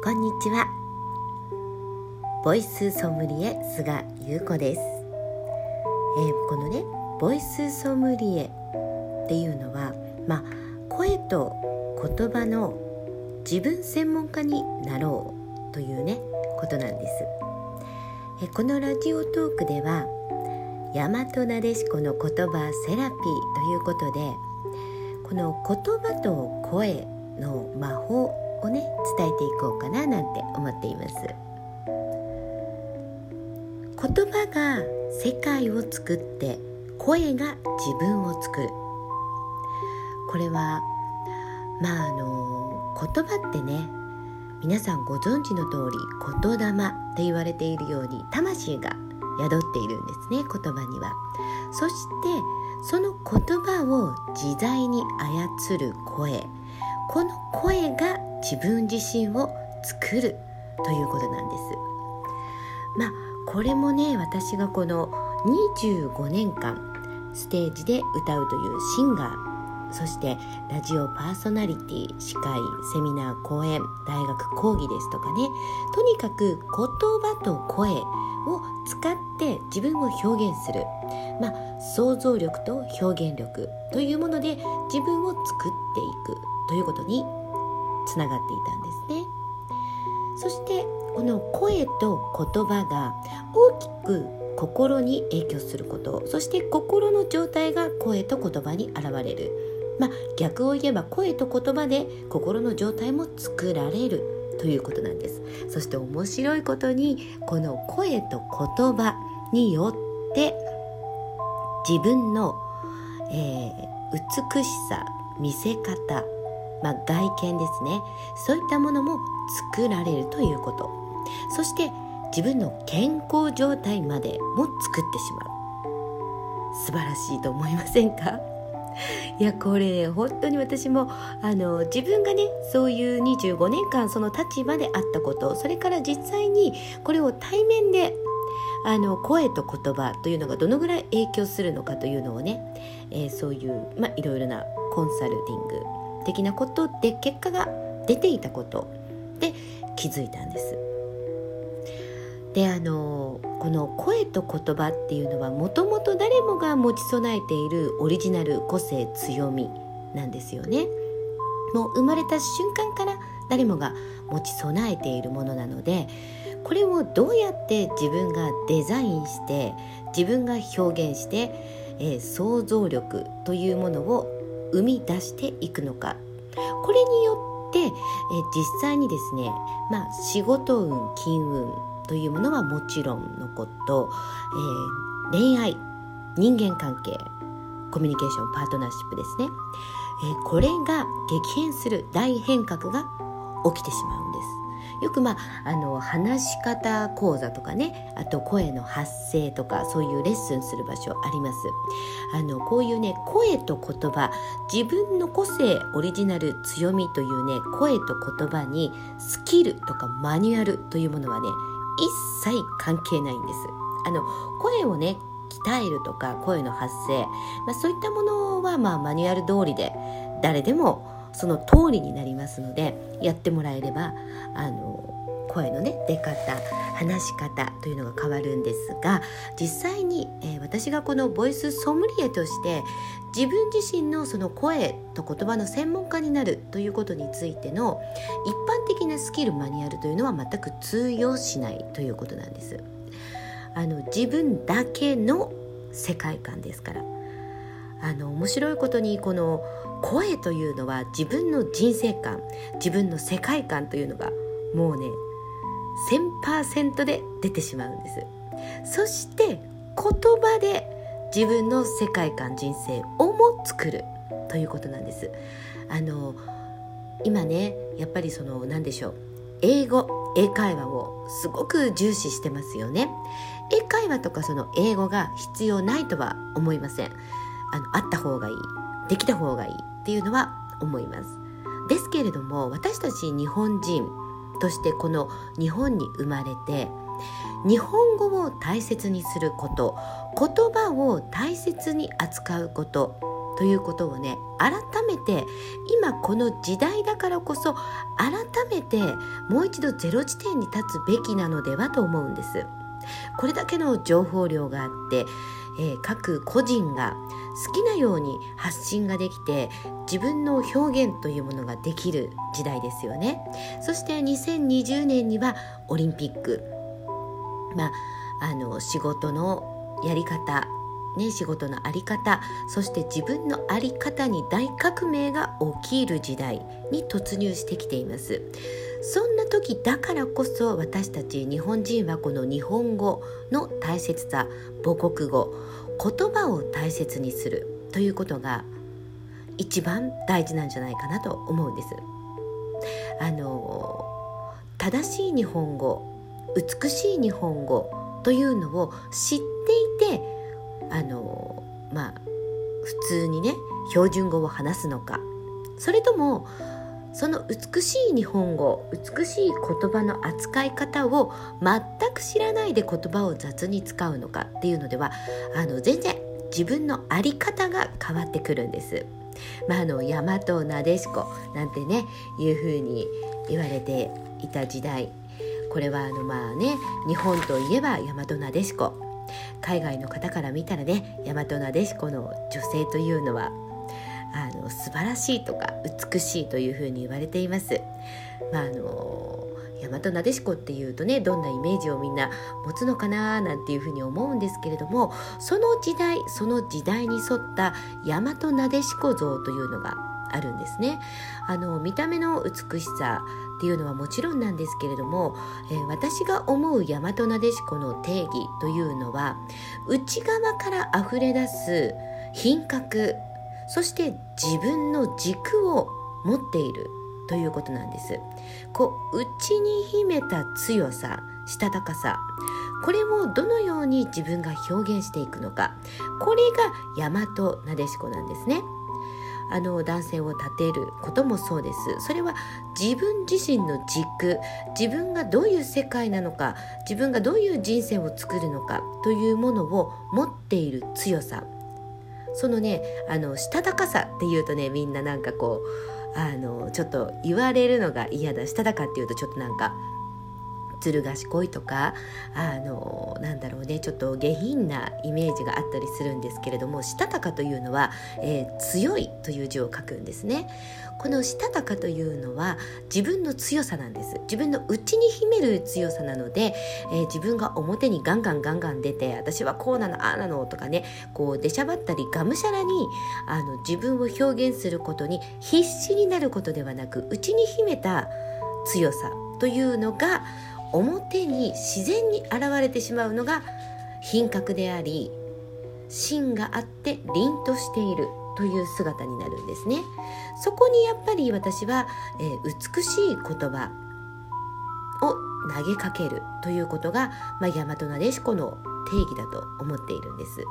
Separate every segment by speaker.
Speaker 1: こんにちは。ボイスソムリエ菅優子です、えー、このねボイスソムリエっていうのはまあ声と言葉の自分専門家になろうというねことなんです、えー、このラジオトークでは大和なでしこの言葉セラピーということでこの言葉と声の魔法をね伝えていこうかななんて思っています。言葉が世界を作って声が自分を作る。これはまああの言葉ってね皆さんご存知の通り言霊って言われているように魂が宿っているんですね言葉には。そしてその言葉を自在に操る声。この声が自分自身を作るということなんです。まあこれもね私がこの25年間ステージで歌うというシンガーそしてラジオパーソナリティ司会セミナー講演大学講義ですとかねとにかく言葉と声を使って自分を表現する、まあ、想像力と表現力というもので自分を作っていくということにつながっていたんですね。そしてこの声と言葉が大きく心に影響することそして心の状態が声と言葉に現れる。まあ逆を言えば声と言葉で心の状態も作られるということなんです。そして面白いことにこの声と言葉によって自分の、えー、美しさ見せ方まあ、外見ですね。そういったものも作られるということ。そして自分の健康状態までも作ってしまう。素晴らしいと思いませんか？いやこれ本当に私もあの自分がねそういう25年間その立場であったことそれから実際にこれを対面であの声と言葉というのがどのぐらい影響するのかというのをね、えー、そういう、まあ、いろいろなコンサルティング的なことで結果が出ていたことで気づいたんです。であのこの声と言葉っていうのはもともと誰もが持ち備えているオリジナル個性強みなんですよね。もう生まれた瞬間から誰もが持ち備えているものなのでこれをどうやって自分がデザインして自分が表現して、えー、想像力というものを生み出していくのか。これによって、え実際にですね、まあ、仕事運金運というものはもちろんのこと、えー、恋愛人間関係コミュニケーションパートナーシップですね、えー、これが激変する大変革が起きてしまうんです。よくまああの話し方講座とかねあと声の発声とかそういうレッスンする場所あります。あのこういうね声と言葉自分の個性オリジナル強みというね声と言葉にスキルとかマニュアルというものはね一切関係ないんです。あの声をね鍛えるとか声の発声、まあ、そういったものはまあマニュアル通りで誰でもその通りになりますのでやってもらえればあの声のね出方話し方というのが変わるんですが実際に、えー、私がこのボイスソムリエとして自分自身のその声と言葉の専門家になるということについての一般的なスキルマニュアルというのは全く通用しないということなんです。あの自分だけの世界観ですからあの面白いことにこの声というのは自分の人生観自分の世界観というのがもうね1000%で出てしまうんです。そして言葉で自分の世界観人生をも作るということなんです。あの今ねやっぱりその何でしょう英語英会話をすごく重視してますよね。英会話とかその英語が必要ないとは思いません。あのあった方がいいできた方がいいっていうのは思います。ですけれども私たち日本人としてこの日本に生まれて日本語を大切にすること言葉を大切に扱うことということをね改めて今この時代だからこそ改めてもう一度ゼロ地点に立つべきなのではと思うんです。これだけの情報量があって、えー、各個人が好きなように発信ができて自分の表現というものができる時代ですよね。そして2020年にはオリンピック。まああの仕事のやり方ね、仕事の在り方そして自分の在り方に大革命が起きる時代に突入してきています。そんな時だからこそ私たち日本人はこの日本語の大切さ母国語言葉を大切にするということが一番大事なんじゃないかなと思うんです。あの正しい日本語美しい日本語というのを知っていてあのまあ普通にね標準語を話すのかそれともその美しい日本語美しい言葉の扱い方を全く知らないで言葉を雑に使うのかっていうのではあの全然自分の在り方が変わってくるんです。まあ、あの大和なでしこなんてねいうふうに言われていた時代これはあのまあね日本といえば大和なでしこ海外の方から見たらね大和なでしこの女性というのはあの素晴らしいとか美しいというふうに言われています。まあ、あの大和なでしこっていうとねどんなイメージをみんな持つのかななんていうふうに思うんですけれどもその時代その時代に沿った大和なでしこ像というのがあるんですね。あの見た目の美しさっていうのはもちろんなんですけれども、えー、私が思う大和なでしこの定義というのは内側から溢れ出す品格そして自分の軸を持っているということなんです。こう内に秘めた強さしたたかさ。これをどのように自分が表現していくのか。これが大和なでしこなんですね。あの男性を立てることもそうです。それは自分自身の軸自分がどういう世界なのか自分がどういう人生を作るのかというものを持っている強さ。そのねあのしたたかさっていうとねみんななんかこうあのちょっと言われるのが嫌だ。したたかっていうとちょっとなんかずる賢いとかあのなんだろうねちょっと下品なイメージがあったりするんですけれどもしたたかというのは、えー、強いという字を書くんですね。このしたたかというのは自分の強さなんです。自分の内に秘める強さなので、えー、自分が表にガンガンガンガン出て私はこうなのああなのとかねこう出しゃばったりがむしゃらにあの自分を表現することに必死になることではなく内に秘めた強さというのが表に自然に現れてしまうのが品格であり芯があって凛としているという姿になるんですね。そこにやっぱり私は、えー、美しい言葉を投げかけるということが、まあ、大和なでしこの定義だと思っているんです。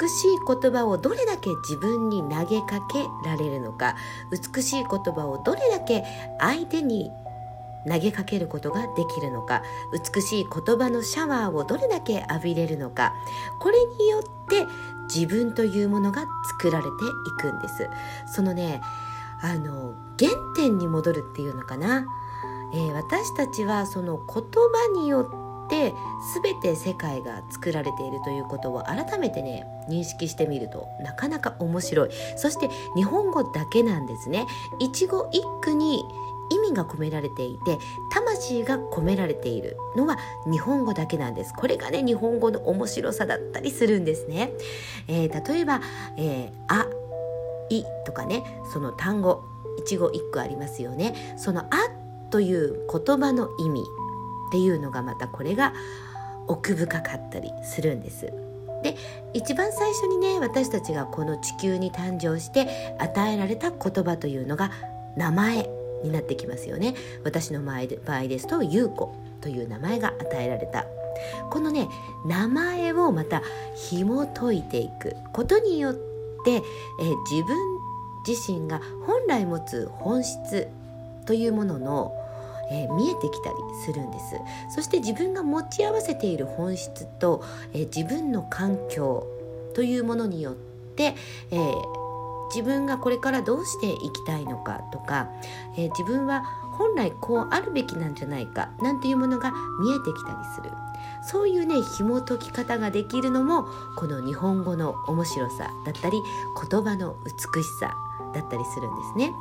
Speaker 1: 美しい言葉をどれだけ自分に投げかけられるのか美しい言葉をどれだけ相手に投げかけることができるのか美しい言葉のシャワーをどれだけ浴びれるのかこれによって自分というものが作られていくんです。そのねあの原点に戻るっていうのかな、えー、私たちはその言葉によって全て世界が作られているということを改めてね認識してみるとなかなか面白い。そして日本語だけなんですね。一語一句に意味が込められていて魂が込められているのは日本語だけなんです。これがね日本語の面白さだったりするんですね、えー、例えば、えー、あいとかねその単語一語一句ありますよね。そのあという言葉の意味っていうのがまたこれが奥深かったりするんです。で一番最初にね私たちがこの地球に誕生して与えられた言葉というのが名前。になってきますよね。私の場合ですと優子という名前が与えられた。このね名前をまた紐解いていく。ことによって、え自分自身が本来持つ本質というものの、えー、見えてきたりするんです。そして自分が持ち合わせている本質と、えー、自分の環境というものによって、えー、自分がこれからどうしていきたいのかとか、えー、自分は本来こうあるべきなんじゃないかなんていうものが見えてきたりするそういうね紐解き方ができるのもこの日本語の面白さだったり言葉の美しさだったりするんですね。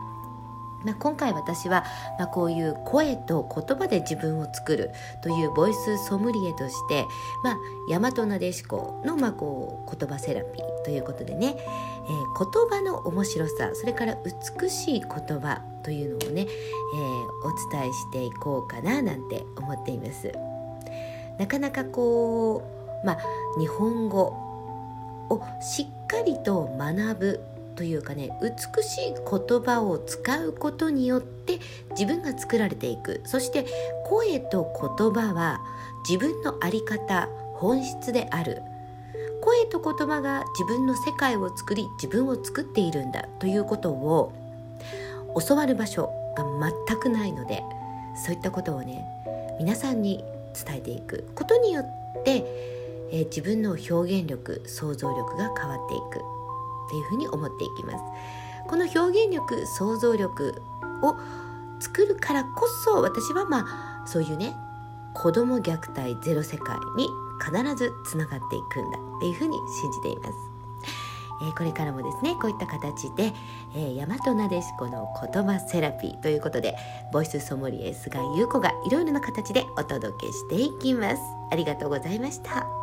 Speaker 1: まあ、今回私は、まあ、こういう声と言葉で自分を作るというボイスソムリエとして、まあ、大和なでしこの、まあ、こう言葉セラピーということでね、えー、言葉の面白さそれから美しい言葉というのをね、えー、お伝えしていこうかななんて思っています。なかなかこう、まあ、日本語をしっかりと学ぶというかね美しい言葉を使うことによって自分が作られていく。そして声と言葉は自分の在り方本質である。声と言葉が自分の世界を作り自分を作っているんだということを教わる場所が全くないのでそういったことをね皆さんに伝えていく。ことによって、えー、自分の表現力想像力が変わっていく。っていうふうに思っていきます。この表現力想像力を作るからこそ私はまあそういうね子供虐待ゼロ世界に必ずつながっていくんだっていうふうに信じています、えー、これからもですねこういった形で、えー、大和なでしこの言葉セラピーということでボイスソムリエ菅優子がいろいろな形でお届けしていきます。ありがとうございました。